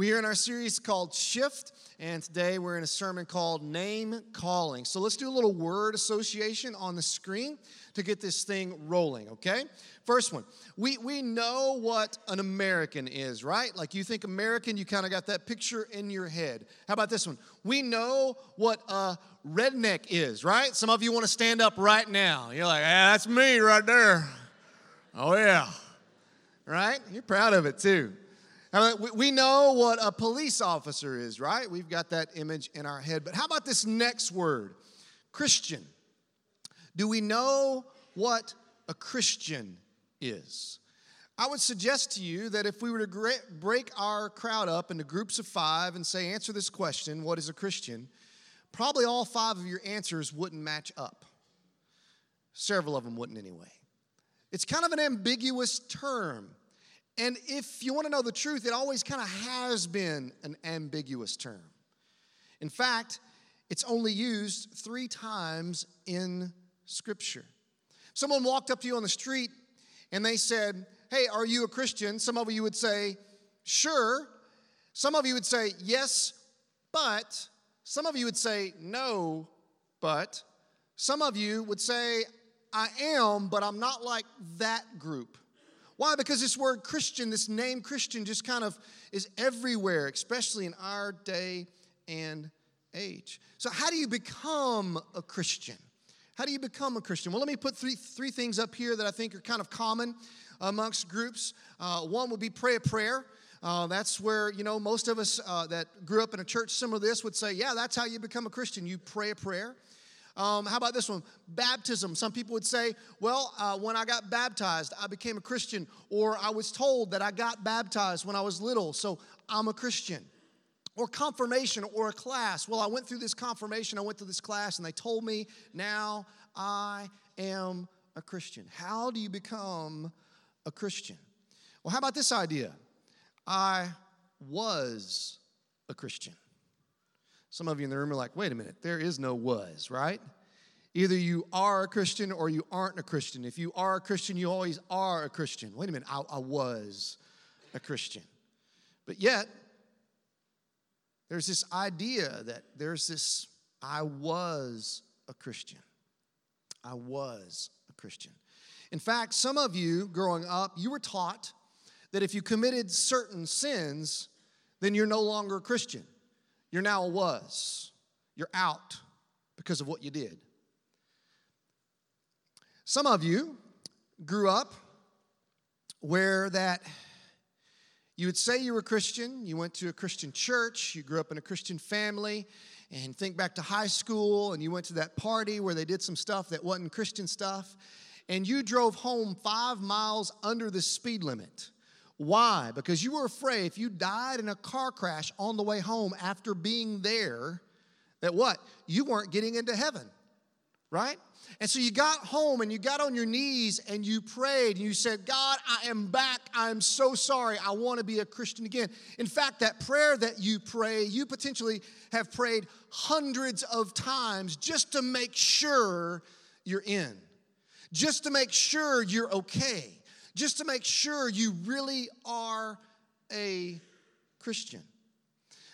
We are in our series called Shift, and today we're in a sermon called Name Calling. So let's do a little word association on the screen to get this thing rolling, okay? First one, we, we know what an American is, right? Like you think American, you kind of got that picture in your head. How about this one? We know what a redneck is, right? Some of you want to stand up right now. You're like, ah, that's me right there. Oh, yeah. Right? You're proud of it too. We know what a police officer is, right? We've got that image in our head. But how about this next word? Christian. Do we know what a Christian is? I would suggest to you that if we were to break our crowd up into groups of five and say, answer this question, what is a Christian? Probably all five of your answers wouldn't match up. Several of them wouldn't anyway. It's kind of an ambiguous term. And if you want to know the truth, it always kind of has been an ambiguous term. In fact, it's only used three times in Scripture. Someone walked up to you on the street and they said, Hey, are you a Christian? Some of you would say, Sure. Some of you would say, Yes, but. Some of you would say, No, but. Some of you would say, I am, but I'm not like that group. Why? Because this word Christian, this name Christian, just kind of is everywhere, especially in our day and age. So, how do you become a Christian? How do you become a Christian? Well, let me put three, three things up here that I think are kind of common amongst groups. Uh, one would be pray a prayer. Uh, that's where, you know, most of us uh, that grew up in a church similar to this would say, yeah, that's how you become a Christian. You pray a prayer. Um, how about this one? Baptism. Some people would say, well, uh, when I got baptized, I became a Christian, or I was told that I got baptized when I was little, so I'm a Christian. Or confirmation or a class. Well, I went through this confirmation, I went through this class, and they told me now I am a Christian. How do you become a Christian? Well, how about this idea? I was a Christian. Some of you in the room are like, wait a minute, there is no was, right? Either you are a Christian or you aren't a Christian. If you are a Christian, you always are a Christian. Wait a minute, I, I was a Christian. But yet, there's this idea that there's this, I was a Christian. I was a Christian. In fact, some of you growing up, you were taught that if you committed certain sins, then you're no longer a Christian. You're now a was. You're out because of what you did. Some of you grew up where that you would say you were Christian, you went to a Christian church, you grew up in a Christian family, and think back to high school and you went to that party where they did some stuff that wasn't Christian stuff, and you drove home five miles under the speed limit. Why? Because you were afraid if you died in a car crash on the way home after being there, that what? You weren't getting into heaven, right? And so you got home and you got on your knees and you prayed and you said, God, I am back. I am so sorry. I want to be a Christian again. In fact, that prayer that you pray, you potentially have prayed hundreds of times just to make sure you're in, just to make sure you're okay just to make sure you really are a Christian.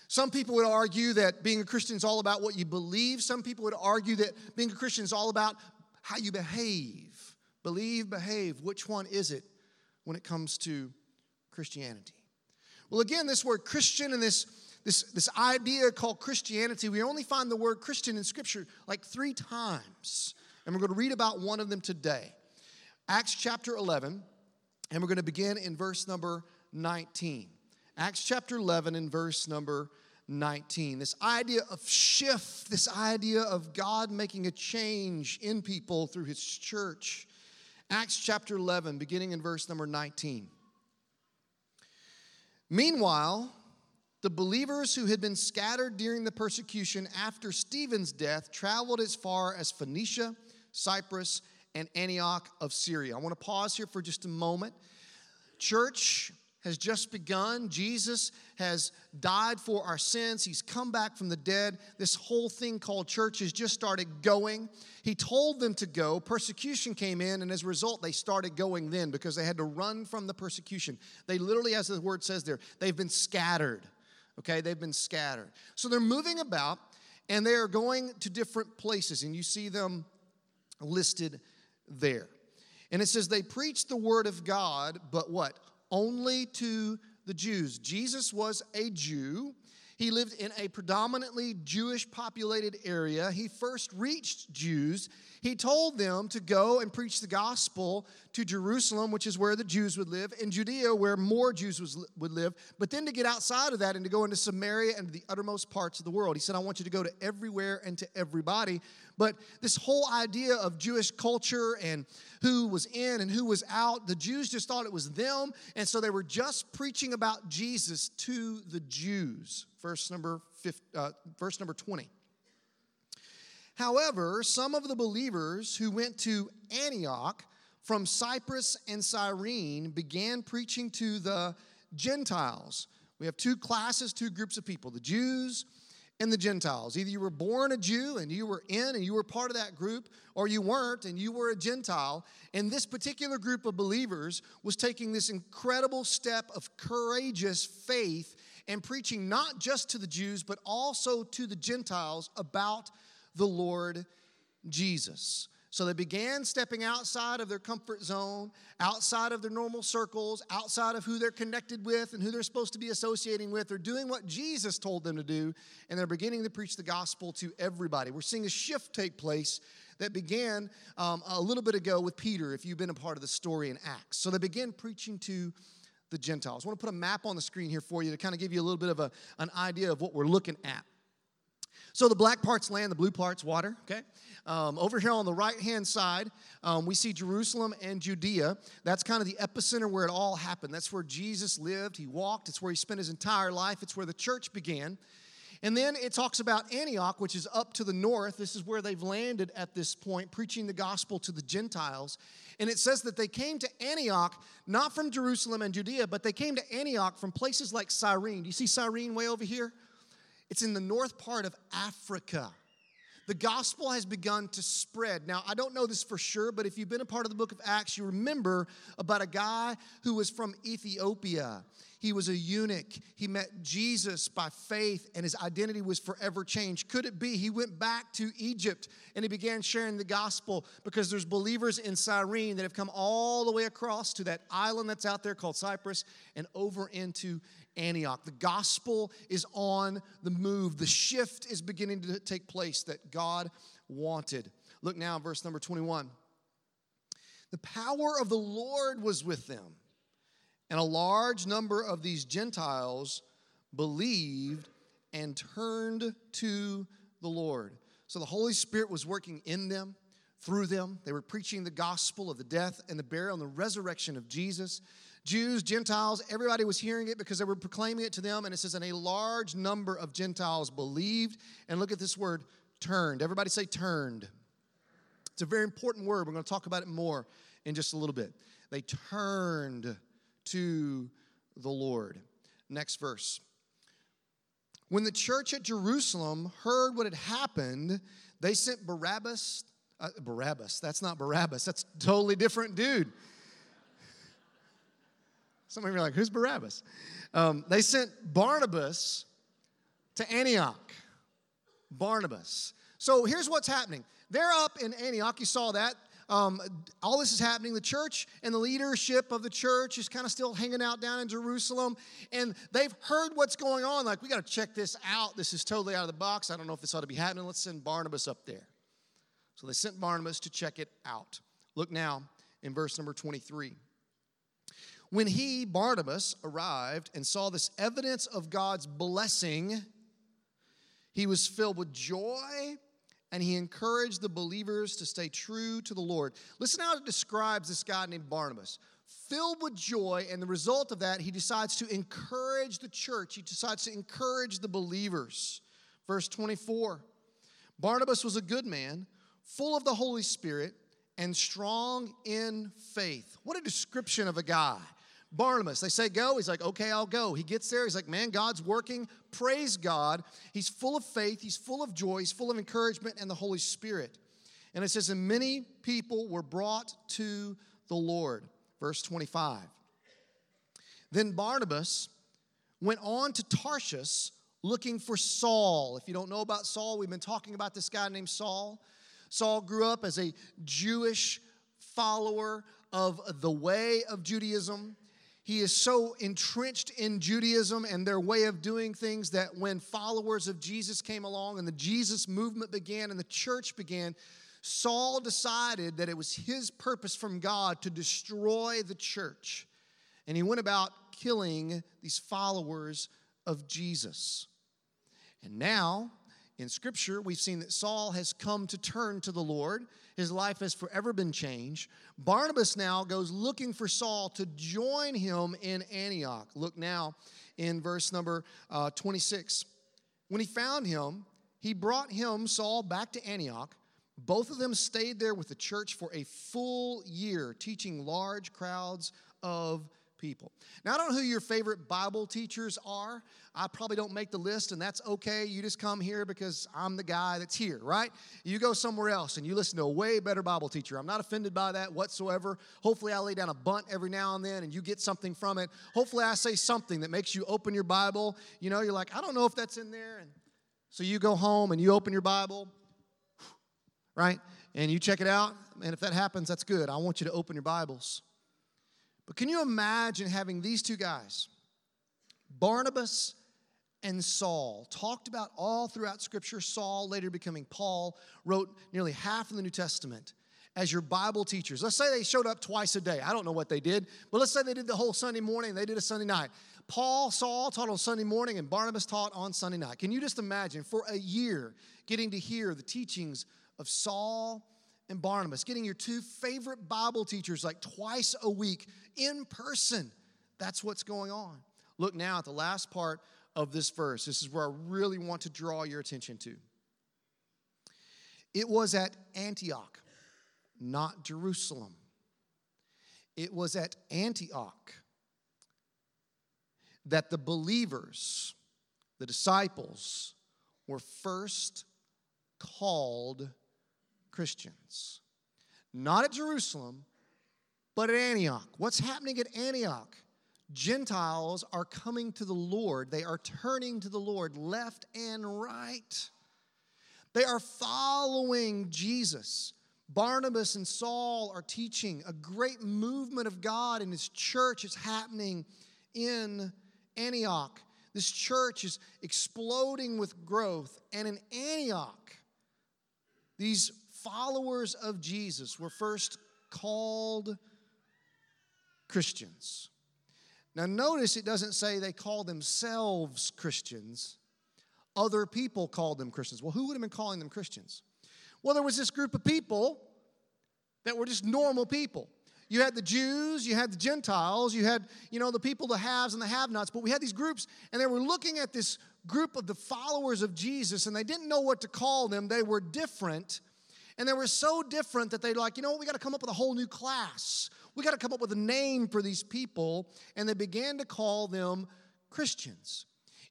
Some people would argue that being a Christian is all about what you believe. Some people would argue that being a Christian is all about how you behave. Believe, behave. Which one is it when it comes to Christianity? Well, again, this word Christian and this, this, this idea called Christianity, we only find the word Christian in Scripture like three times. And we're going to read about one of them today. Acts chapter 11, and we're going to begin in verse number 19. Acts chapter 11 and verse number 19. This idea of shift, this idea of God making a change in people through his church. Acts chapter 11, beginning in verse number 19. Meanwhile, the believers who had been scattered during the persecution after Stephen's death traveled as far as Phoenicia, Cyprus, and Antioch of Syria. I want to pause here for just a moment. Church has just begun. Jesus has died for our sins. He's come back from the dead. This whole thing called church has just started going. He told them to go. Persecution came in, and as a result, they started going then because they had to run from the persecution. They literally, as the word says there, they've been scattered. Okay, they've been scattered. So they're moving about and they are going to different places, and you see them listed there. And it says they preached the word of God, but what? Only to the Jews. Jesus was a Jew. He lived in a predominantly Jewish populated area. He first reached Jews. He told them to go and preach the gospel to Jerusalem, which is where the Jews would live, and Judea, where more Jews was, would live, but then to get outside of that and to go into Samaria and the uttermost parts of the world. He said, I want you to go to everywhere and to everybody. But this whole idea of Jewish culture and who was in and who was out, the Jews just thought it was them, and so they were just preaching about Jesus to the Jews. Verse number, 50, uh, verse number 20. However, some of the believers who went to Antioch from Cyprus and Cyrene began preaching to the Gentiles. We have two classes, two groups of people the Jews and the Gentiles. Either you were born a Jew and you were in and you were part of that group, or you weren't and you were a Gentile. And this particular group of believers was taking this incredible step of courageous faith and preaching not just to the Jews, but also to the Gentiles about the Lord Jesus. So they began stepping outside of their comfort zone, outside of their normal circles, outside of who they're connected with and who they're supposed to be associating with. They're doing what Jesus told them to do, and they're beginning to preach the gospel to everybody. We're seeing a shift take place that began um, a little bit ago with Peter, if you've been a part of the story in Acts. So they began preaching to the Gentiles. I want to put a map on the screen here for you to kind of give you a little bit of a, an idea of what we're looking at. So the black part's land, the blue part's water, okay? Um, over here on the right hand side, um, we see Jerusalem and Judea. That's kind of the epicenter where it all happened. That's where Jesus lived, he walked, it's where he spent his entire life, it's where the church began. And then it talks about Antioch, which is up to the north. This is where they've landed at this point, preaching the gospel to the Gentiles. And it says that they came to Antioch, not from Jerusalem and Judea, but they came to Antioch from places like Cyrene. Do you see Cyrene way over here? It's in the north part of Africa. The gospel has begun to spread. Now, I don't know this for sure, but if you've been a part of the book of Acts, you remember about a guy who was from Ethiopia. He was a eunuch. He met Jesus by faith, and his identity was forever changed. Could it be he went back to Egypt and he began sharing the gospel because there's believers in Cyrene that have come all the way across to that island that's out there called Cyprus and over into Antioch. The gospel is on the move. The shift is beginning to take place that God wanted. Look now, verse number 21. The power of the Lord was with them, and a large number of these Gentiles believed and turned to the Lord. So the Holy Spirit was working in them, through them. They were preaching the gospel of the death and the burial and the resurrection of Jesus. Jews, Gentiles, everybody was hearing it because they were proclaiming it to them. And it says, and a large number of Gentiles believed. And look at this word, turned. Everybody say turned. It's a very important word. We're going to talk about it more in just a little bit. They turned to the Lord. Next verse. When the church at Jerusalem heard what had happened, they sent Barabbas. Uh, Barabbas, that's not Barabbas, that's totally different dude. Some of you are like, who's Barabbas? Um, they sent Barnabas to Antioch. Barnabas. So here's what's happening. They're up in Antioch. You saw that. Um, all this is happening. The church and the leadership of the church is kind of still hanging out down in Jerusalem, and they've heard what's going on. Like, we got to check this out. This is totally out of the box. I don't know if this ought to be happening. Let's send Barnabas up there. So they sent Barnabas to check it out. Look now in verse number 23. When he, Barnabas, arrived and saw this evidence of God's blessing, he was filled with joy and he encouraged the believers to stay true to the Lord. Listen how it describes this guy named Barnabas. Filled with joy, and the result of that, he decides to encourage the church. He decides to encourage the believers. Verse 24 Barnabas was a good man, full of the Holy Spirit, and strong in faith. What a description of a guy. Barnabas. They say, Go. He's like, Okay, I'll go. He gets there. He's like, Man, God's working. Praise God. He's full of faith. He's full of joy. He's full of encouragement and the Holy Spirit. And it says, And many people were brought to the Lord. Verse 25. Then Barnabas went on to Tarsus looking for Saul. If you don't know about Saul, we've been talking about this guy named Saul. Saul grew up as a Jewish follower of the way of Judaism. He is so entrenched in Judaism and their way of doing things that when followers of Jesus came along and the Jesus movement began and the church began, Saul decided that it was his purpose from God to destroy the church. And he went about killing these followers of Jesus. And now, in Scripture, we've seen that Saul has come to turn to the Lord. His life has forever been changed. Barnabas now goes looking for Saul to join him in Antioch. Look now in verse number uh, 26. When he found him, he brought him, Saul, back to Antioch. Both of them stayed there with the church for a full year, teaching large crowds of people. Now, I don't know who your favorite Bible teachers are. I probably don't make the list, and that's okay. You just come here because I'm the guy that's here, right? You go somewhere else and you listen to a way better Bible teacher. I'm not offended by that whatsoever. Hopefully, I lay down a bunt every now and then and you get something from it. Hopefully, I say something that makes you open your Bible. You know, you're like, I don't know if that's in there. And so you go home and you open your Bible, right? And you check it out. And if that happens, that's good. I want you to open your Bibles. But can you imagine having these two guys, Barnabas and Saul, talked about all throughout Scripture? Saul, later becoming Paul, wrote nearly half of the New Testament as your Bible teachers. Let's say they showed up twice a day. I don't know what they did, but let's say they did the whole Sunday morning, they did a Sunday night. Paul, Saul taught on Sunday morning, and Barnabas taught on Sunday night. Can you just imagine for a year getting to hear the teachings of Saul and Barnabas, getting your two favorite Bible teachers like twice a week in person. That's what's going on. Look now at the last part of this verse. This is where I really want to draw your attention to. It was at Antioch, not Jerusalem. It was at Antioch that the believers, the disciples, were first called Christians. Not at Jerusalem, but at Antioch. What's happening at Antioch? Gentiles are coming to the Lord. They are turning to the Lord left and right. They are following Jesus. Barnabas and Saul are teaching. A great movement of God in his church is happening in Antioch. This church is exploding with growth. And in Antioch, these followers of Jesus were first called Christians. Now, notice it doesn't say they call themselves Christians. Other people called them Christians. Well, who would have been calling them Christians? Well, there was this group of people that were just normal people. You had the Jews, you had the Gentiles, you had, you know, the people, the haves and the have nots, but we had these groups, and they were looking at this group of the followers of Jesus, and they didn't know what to call them. They were different, and they were so different that they're like, you know what, we got to come up with a whole new class. We got to come up with a name for these people. And they began to call them Christians.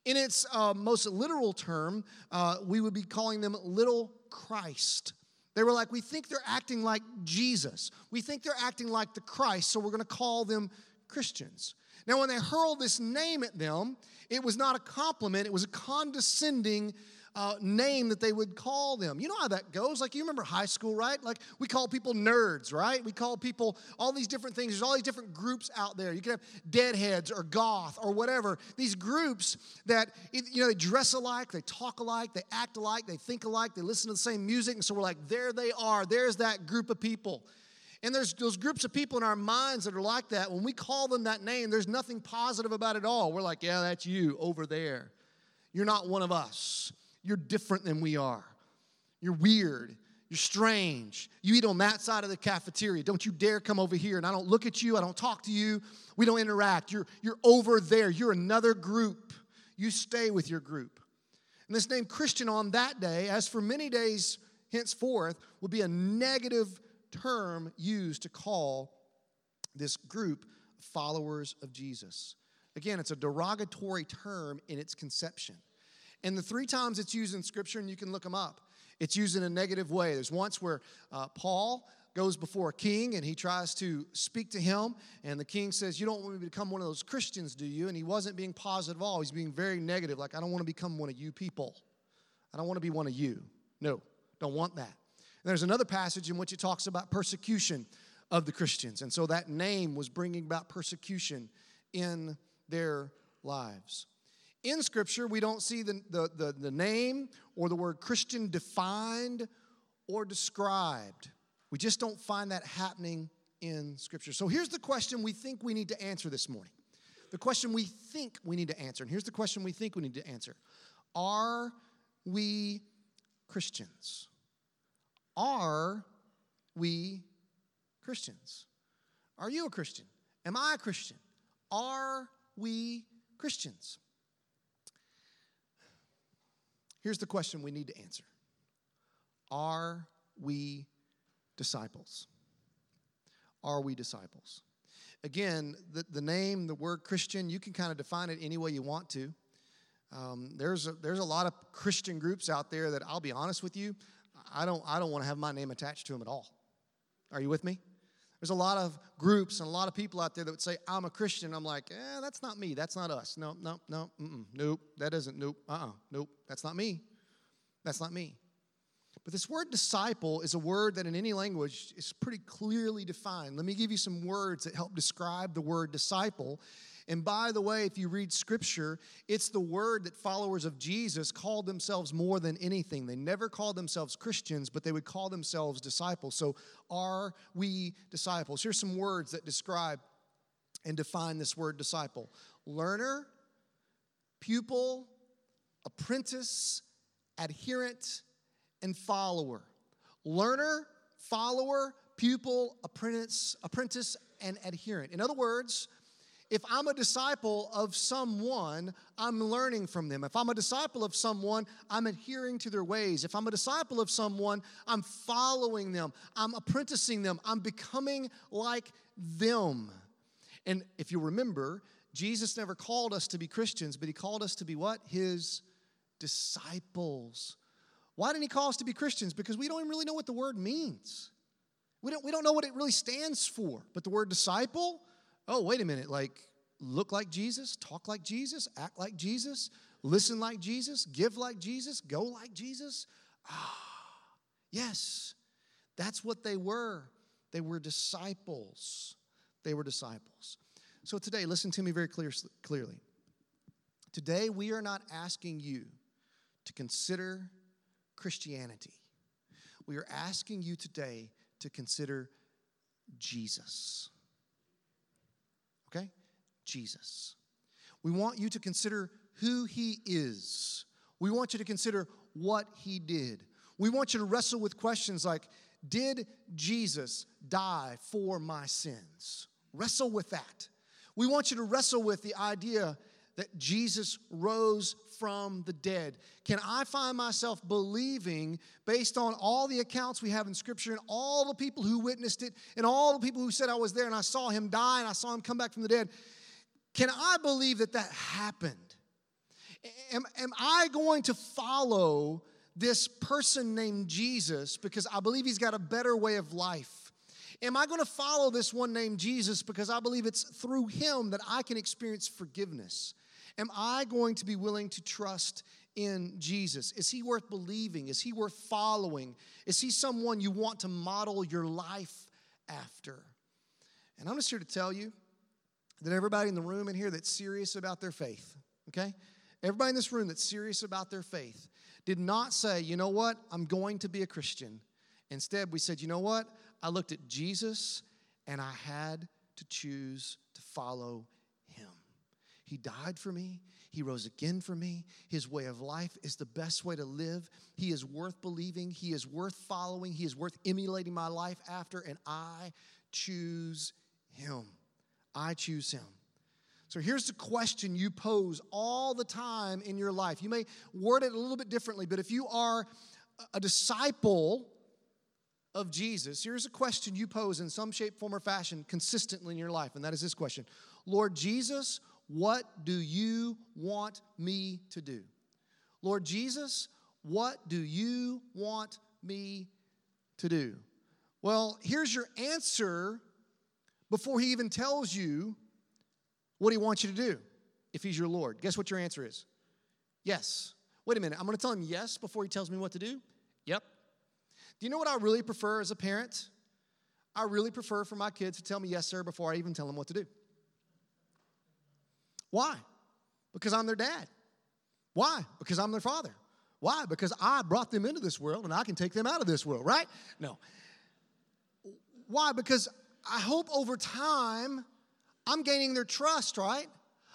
In its uh, most literal term, uh, we would be calling them little Christ. They were like, we think they're acting like Jesus. We think they're acting like the Christ, so we're going to call them Christians. Now, when they hurled this name at them, it was not a compliment, it was a condescending uh, name that they would call them. You know how that goes. Like, you remember high school, right? Like, we call people nerds, right? We call people all these different things. There's all these different groups out there. You can have deadheads or goth or whatever. These groups that, you know, they dress alike, they talk alike, they act alike, they think alike, they listen to the same music. And so we're like, there they are. There's that group of people. And there's those groups of people in our minds that are like that. When we call them that name, there's nothing positive about it all. We're like, yeah, that's you over there. You're not one of us. You're different than we are. You're weird. You're strange. You eat on that side of the cafeteria. Don't you dare come over here. And I don't look at you. I don't talk to you. We don't interact. You're, you're over there. You're another group. You stay with your group. And this name Christian on that day, as for many days henceforth, will be a negative term used to call this group followers of Jesus. Again, it's a derogatory term in its conception. And the three times it's used in Scripture, and you can look them up, it's used in a negative way. There's once where uh, Paul goes before a king and he tries to speak to him. And the king says, You don't want me to become one of those Christians, do you? And he wasn't being positive at all. He's being very negative, like, I don't want to become one of you people. I don't want to be one of you. No, don't want that. And there's another passage in which it talks about persecution of the Christians. And so that name was bringing about persecution in their lives. In Scripture, we don't see the, the, the, the name or the word Christian defined or described. We just don't find that happening in Scripture. So here's the question we think we need to answer this morning. The question we think we need to answer. And here's the question we think we need to answer Are we Christians? Are we Christians? Are you a Christian? Am I a Christian? Are we Christians? Here's the question we need to answer Are we disciples? Are we disciples? Again, the, the name, the word Christian, you can kind of define it any way you want to. Um, there's, a, there's a lot of Christian groups out there that I'll be honest with you, I don't, I don't want to have my name attached to them at all. Are you with me? There's a lot of groups and a lot of people out there that would say, I'm a Christian. I'm like, eh, that's not me. That's not us. No, no, no, nope. That isn't, nope, uh uh-uh, nope. That's not me. That's not me. But this word disciple is a word that in any language is pretty clearly defined. Let me give you some words that help describe the word disciple. And by the way, if you read scripture, it's the word that followers of Jesus called themselves more than anything. They never called themselves Christians, but they would call themselves disciples. So, are we disciples? Here's some words that describe and define this word disciple learner, pupil, apprentice, adherent, and follower. Learner, follower, pupil, apprentice, apprentice, and adherent. In other words, if I'm a disciple of someone, I'm learning from them. If I'm a disciple of someone, I'm adhering to their ways. If I'm a disciple of someone, I'm following them. I'm apprenticing them. I'm becoming like them. And if you remember, Jesus never called us to be Christians, but he called us to be what? His disciples. Why didn't he call us to be Christians? Because we don't even really know what the word means. We don't, we don't know what it really stands for. But the word disciple, oh, wait a minute, like look like Jesus, talk like Jesus, act like Jesus, listen like Jesus, give like Jesus, go like Jesus. Ah, yes, that's what they were. They were disciples. They were disciples. So today, listen to me very clear, clearly. Today, we are not asking you to consider Christianity. We are asking you today to consider Jesus? Jesus. We want you to consider who he is. We want you to consider what he did. We want you to wrestle with questions like Did Jesus die for my sins? Wrestle with that. We want you to wrestle with the idea that Jesus rose from the dead? Can I find myself believing, based on all the accounts we have in Scripture and all the people who witnessed it and all the people who said I was there and I saw him die and I saw him come back from the dead? Can I believe that that happened? Am, am I going to follow this person named Jesus because I believe he's got a better way of life? Am I going to follow this one named Jesus because I believe it's through him that I can experience forgiveness? Am I going to be willing to trust in Jesus? Is he worth believing? Is he worth following? Is he someone you want to model your life after? And I'm just here to tell you that everybody in the room in here that's serious about their faith, okay? Everybody in this room that's serious about their faith did not say, you know what, I'm going to be a Christian. Instead, we said, you know what, I looked at Jesus and I had to choose to follow him. he died for me. He rose again for me. His way of life is the best way to live. He is worth believing. He is worth following. He is worth emulating my life after, and I choose him. I choose him. So here's the question you pose all the time in your life. You may word it a little bit differently, but if you are a disciple of Jesus, here's a question you pose in some shape, form, or fashion consistently in your life, and that is this question Lord Jesus, what do you want me to do? Lord Jesus, what do you want me to do? Well, here's your answer before he even tells you what he wants you to do if he's your Lord. Guess what your answer is? Yes. Wait a minute, I'm gonna tell him yes before he tells me what to do? Yep. Do you know what I really prefer as a parent? I really prefer for my kids to tell me yes, sir, before I even tell them what to do. Why? Because I'm their dad. Why? Because I'm their father. Why? Because I brought them into this world and I can take them out of this world, right? No. Why? Because I hope over time I'm gaining their trust, right?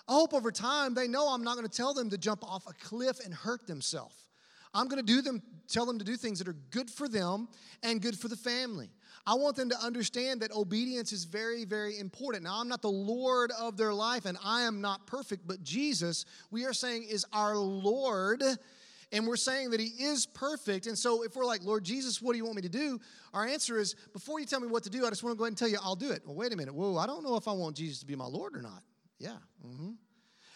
I hope over time they know I'm not going to tell them to jump off a cliff and hurt themselves. I'm going to do them tell them to do things that are good for them and good for the family. I want them to understand that obedience is very, very important. Now, I'm not the Lord of their life and I am not perfect, but Jesus, we are saying, is our Lord. And we're saying that He is perfect. And so, if we're like, Lord Jesus, what do you want me to do? Our answer is, before you tell me what to do, I just want to go ahead and tell you, I'll do it. Well, wait a minute. Whoa, I don't know if I want Jesus to be my Lord or not. Yeah. Mm-hmm.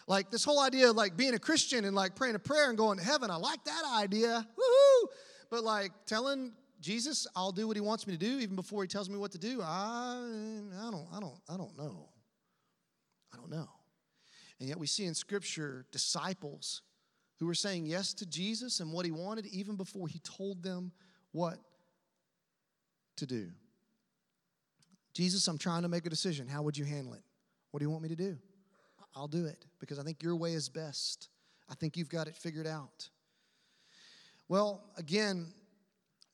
Like this whole idea of like being a Christian and like praying a prayer and going to heaven, I like that idea. Woohoo! But like telling Jesus, I'll do what he wants me to do even before he tells me what to do. I, I don't, I don't, I don't know. I don't know. And yet we see in Scripture disciples who were saying yes to Jesus and what he wanted even before he told them what to do. Jesus, I'm trying to make a decision. How would you handle it? What do you want me to do? I'll do it because I think your way is best. I think you've got it figured out. Well, again,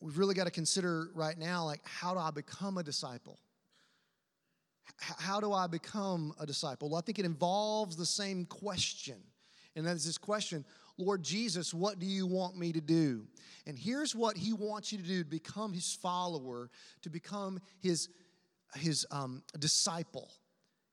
we've really got to consider right now like how do i become a disciple how do i become a disciple well i think it involves the same question and that is this question lord jesus what do you want me to do and here's what he wants you to do to become his follower to become his his um, disciple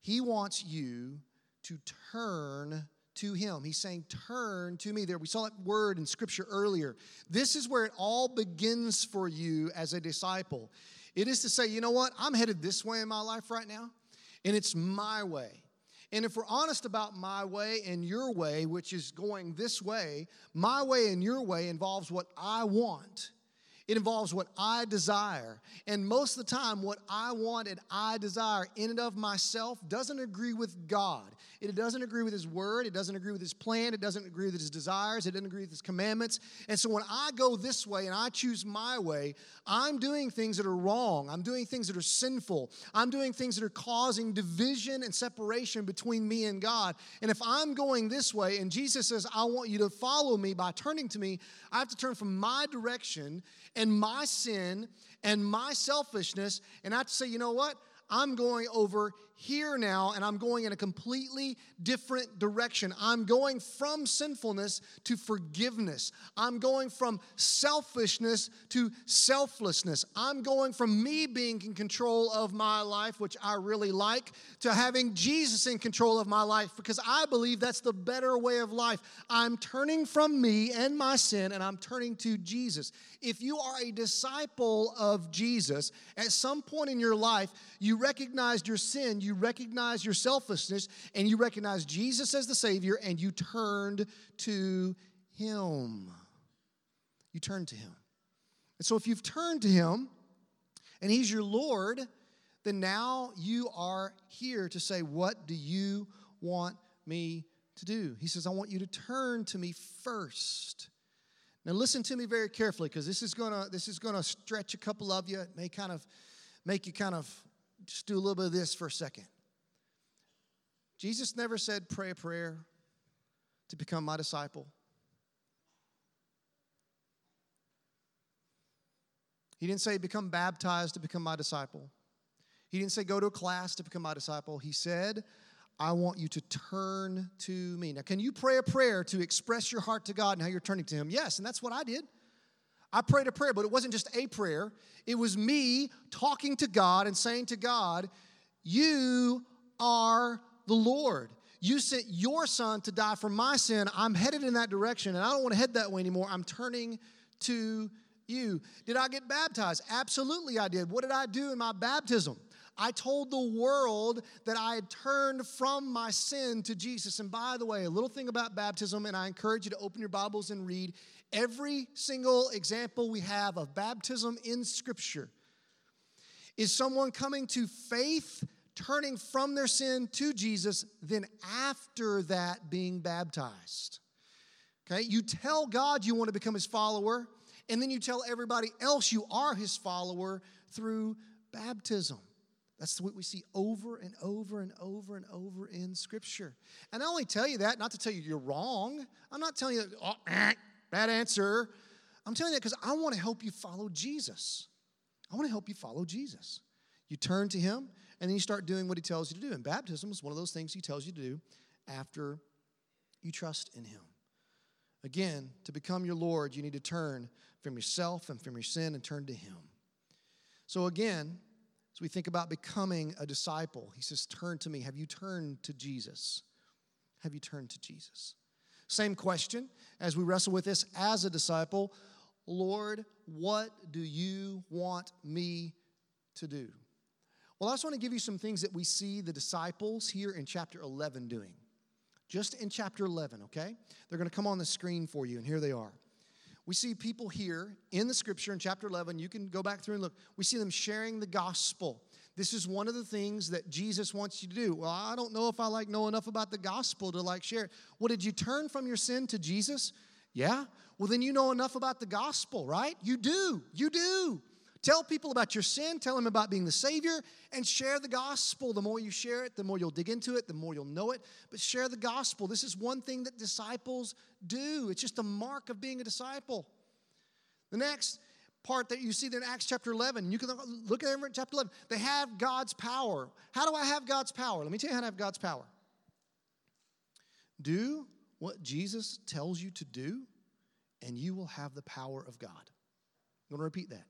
he wants you to turn to him. He's saying, Turn to me. There, we saw that word in scripture earlier. This is where it all begins for you as a disciple. It is to say, you know what? I'm headed this way in my life right now, and it's my way. And if we're honest about my way and your way, which is going this way, my way and your way involves what I want. It involves what I desire. And most of the time, what I want and I desire in and of myself doesn't agree with God. It doesn't agree with His Word. It doesn't agree with His plan. It doesn't agree with His desires. It doesn't agree with His commandments. And so when I go this way and I choose my way, I'm doing things that are wrong. I'm doing things that are sinful. I'm doing things that are causing division and separation between me and God. And if I'm going this way and Jesus says, I want you to follow me by turning to me, I have to turn from my direction and my sin and my selfishness, and I'd say, you know what? I'm going over here now and I'm going in a completely different direction. I'm going from sinfulness to forgiveness. I'm going from selfishness to selflessness. I'm going from me being in control of my life, which I really like, to having Jesus in control of my life because I believe that's the better way of life. I'm turning from me and my sin and I'm turning to Jesus. If you are a disciple of Jesus, at some point in your life, you recognized your sin, you recognized your selfishness, and you recognized Jesus as the Savior, and you turned to Him. You turned to Him. And so if you've turned to Him and He's your Lord, then now you are here to say, What do you want me to do? He says, I want you to turn to me first. Now listen to me very carefully because this is gonna this is gonna stretch a couple of you. It may kind of make you kind of just do a little bit of this for a second. Jesus never said, pray a prayer to become my disciple. He didn't say, become baptized to become my disciple. He didn't say, go to a class to become my disciple. He said, I want you to turn to me. Now, can you pray a prayer to express your heart to God and how you're turning to Him? Yes, and that's what I did. I prayed a prayer, but it wasn't just a prayer. It was me talking to God and saying to God, You are the Lord. You sent your son to die for my sin. I'm headed in that direction, and I don't want to head that way anymore. I'm turning to you. Did I get baptized? Absolutely, I did. What did I do in my baptism? I told the world that I had turned from my sin to Jesus. And by the way, a little thing about baptism, and I encourage you to open your Bibles and read every single example we have of baptism in Scripture is someone coming to faith, turning from their sin to Jesus, then after that being baptized. Okay, you tell God you want to become his follower, and then you tell everybody else you are his follower through baptism. That's what we see over and over and over and over in Scripture. And I only tell you that not to tell you you're wrong. I'm not telling you, oh, eh, bad answer. I'm telling you that because I want to help you follow Jesus. I want to help you follow Jesus. You turn to Him, and then you start doing what He tells you to do. And baptism is one of those things He tells you to do after you trust in Him. Again, to become your Lord, you need to turn from yourself and from your sin and turn to Him. So, again, as we think about becoming a disciple, He says, Turn to me. Have you turned to Jesus? Have you turned to Jesus? Same question as we wrestle with this as a disciple Lord, what do you want me to do? Well, I just want to give you some things that we see the disciples here in chapter 11 doing. Just in chapter 11, okay? They're going to come on the screen for you, and here they are. We see people here in the scripture in chapter 11. You can go back through and look. We see them sharing the gospel. This is one of the things that Jesus wants you to do. Well, I don't know if I like know enough about the gospel to like share it. Well, did you turn from your sin to Jesus? Yeah? Well, then you know enough about the gospel, right? You do. You do. Tell people about your sin, tell them about being the Savior, and share the gospel. The more you share it, the more you'll dig into it, the more you'll know it. But share the gospel. This is one thing that disciples do, it's just a mark of being a disciple. The next part that you see in Acts chapter 11, you can look at it chapter 11. They have God's power. How do I have God's power? Let me tell you how to have God's power. Do what Jesus tells you to do, and you will have the power of God. I'm going to repeat that.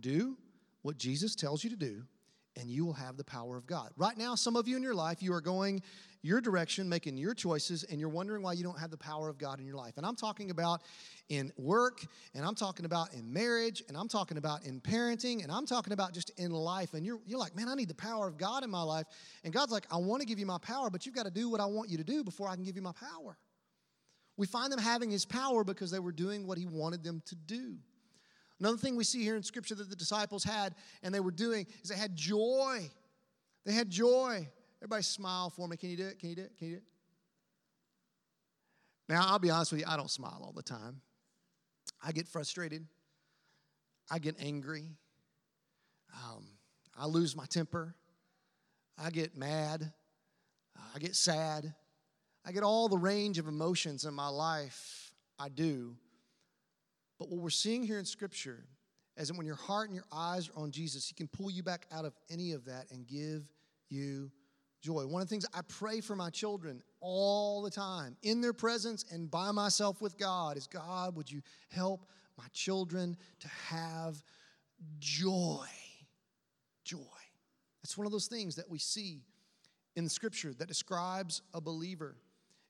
Do what Jesus tells you to do, and you will have the power of God. Right now, some of you in your life, you are going your direction, making your choices, and you're wondering why you don't have the power of God in your life. And I'm talking about in work, and I'm talking about in marriage, and I'm talking about in parenting, and I'm talking about just in life. And you're, you're like, man, I need the power of God in my life. And God's like, I want to give you my power, but you've got to do what I want you to do before I can give you my power. We find them having his power because they were doing what he wanted them to do. Another thing we see here in Scripture that the disciples had and they were doing is they had joy. They had joy. Everybody smile for me. Can you do it? Can you do it? Can you do it? Now, I'll be honest with you, I don't smile all the time. I get frustrated. I get angry. Um, I lose my temper. I get mad. I get sad. I get all the range of emotions in my life. I do. But what we're seeing here in Scripture is that when your heart and your eyes are on Jesus, He can pull you back out of any of that and give you joy. One of the things I pray for my children all the time, in their presence and by myself with God, is God, would you help my children to have joy? Joy. That's one of those things that we see in the scripture that describes a believer.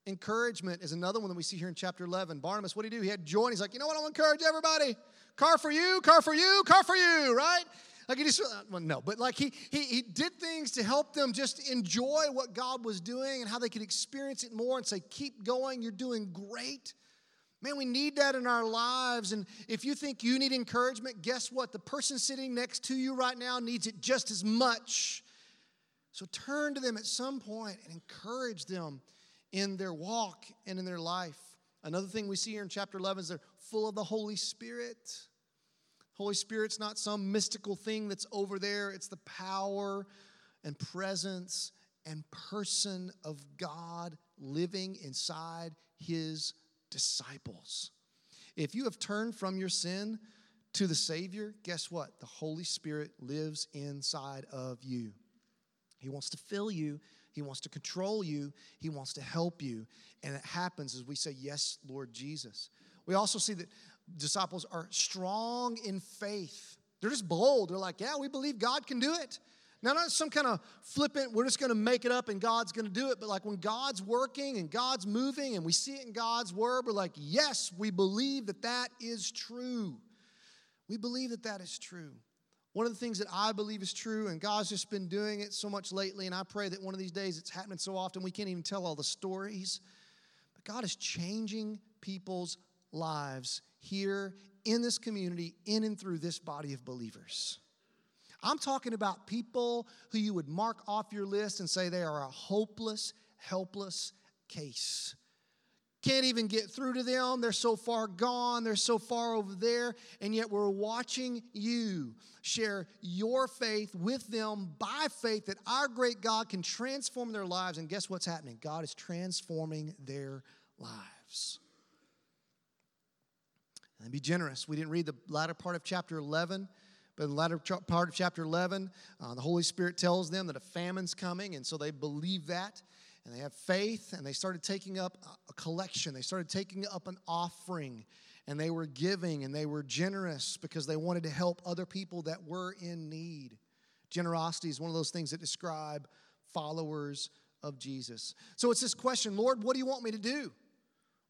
Encouragement is another one that we see here in chapter 11. Barnabas, what did he do? He had joy, he's like, you know what? I'll encourage everybody. Car for you, car for you, car for you, right? Like he just, uh, well, no, but like he, he, he did things to help them just enjoy what God was doing and how they could experience it more and say, keep going, you're doing great. Man, we need that in our lives. And if you think you need encouragement, guess what? The person sitting next to you right now needs it just as much. So turn to them at some point and encourage them in their walk and in their life. Another thing we see here in chapter 11 is they're full of the Holy Spirit. Holy Spirit's not some mystical thing that's over there, it's the power and presence and person of God living inside his disciples. If you have turned from your sin to the Savior, guess what? The Holy Spirit lives inside of you. He wants to fill you he wants to control you. He wants to help you. And it happens as we say, Yes, Lord Jesus. We also see that disciples are strong in faith. They're just bold. They're like, Yeah, we believe God can do it. Now, not some kind of flippant, we're just going to make it up and God's going to do it, but like when God's working and God's moving and we see it in God's word, we're like, yes, we believe that that is true. We believe that that is true. One of the things that I believe is true, and God's just been doing it so much lately, and I pray that one of these days it's happening so often we can't even tell all the stories. But God is changing people's lives here in this community, in and through this body of believers. I'm talking about people who you would mark off your list and say they are a hopeless, helpless case. Can't even get through to them. They're so far gone. They're so far over there. And yet we're watching you share your faith with them by faith that our great God can transform their lives. And guess what's happening? God is transforming their lives. And be generous. We didn't read the latter part of chapter 11. But in the latter part of chapter 11, uh, the Holy Spirit tells them that a famine's coming, and so they believe that and they have faith and they started taking up a collection. They started taking up an offering and they were giving and they were generous because they wanted to help other people that were in need. Generosity is one of those things that describe followers of jesus. So it's this question lord what do you want me to do?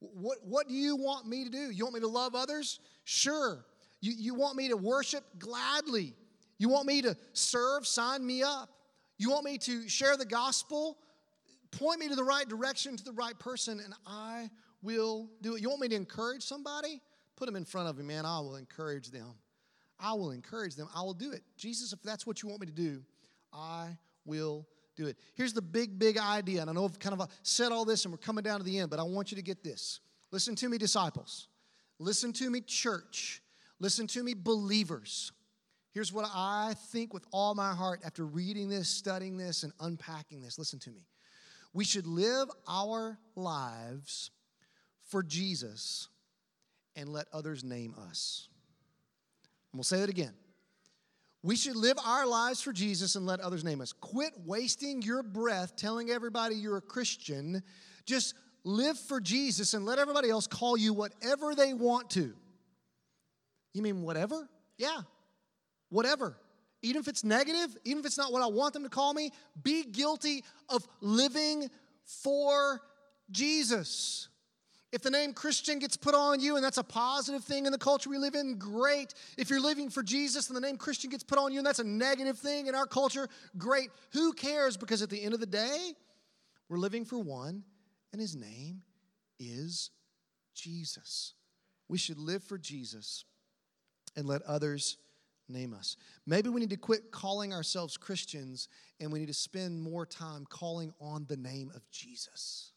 What, what do you want me to do? You want me to love others? Sure. You, you want me to worship gladly. You want me to serve? Sign me up. You want me to share the gospel point me to the right direction, to the right person, and I will do it. You want me to encourage somebody? Put them in front of me, man. I will encourage them. I will encourage them. I will do it. Jesus, if that's what you want me to do, I will do it. Here's the big, big idea. And I know I've kind of uh, said all this and we're coming down to the end, but I want you to get this. Listen to me, disciples. Listen to me, church. Listen to me, believers. Here's what I think with all my heart after reading this, studying this, and unpacking this. Listen to me. We should live our lives for Jesus and let others name us. And we'll say that again. We should live our lives for Jesus and let others name us. Quit wasting your breath telling everybody you're a Christian. Just live for Jesus and let everybody else call you whatever they want to. You mean whatever? Yeah, whatever even if it's negative, even if it's not what I want them to call me, be guilty of living for Jesus. If the name Christian gets put on you and that's a positive thing in the culture we live in, great. If you're living for Jesus and the name Christian gets put on you and that's a negative thing in our culture, great. Who cares? Because at the end of the day, we're living for one and his name is Jesus. We should live for Jesus and let others name us. Maybe we need to quit calling ourselves Christians and we need to spend more time calling on the name of Jesus.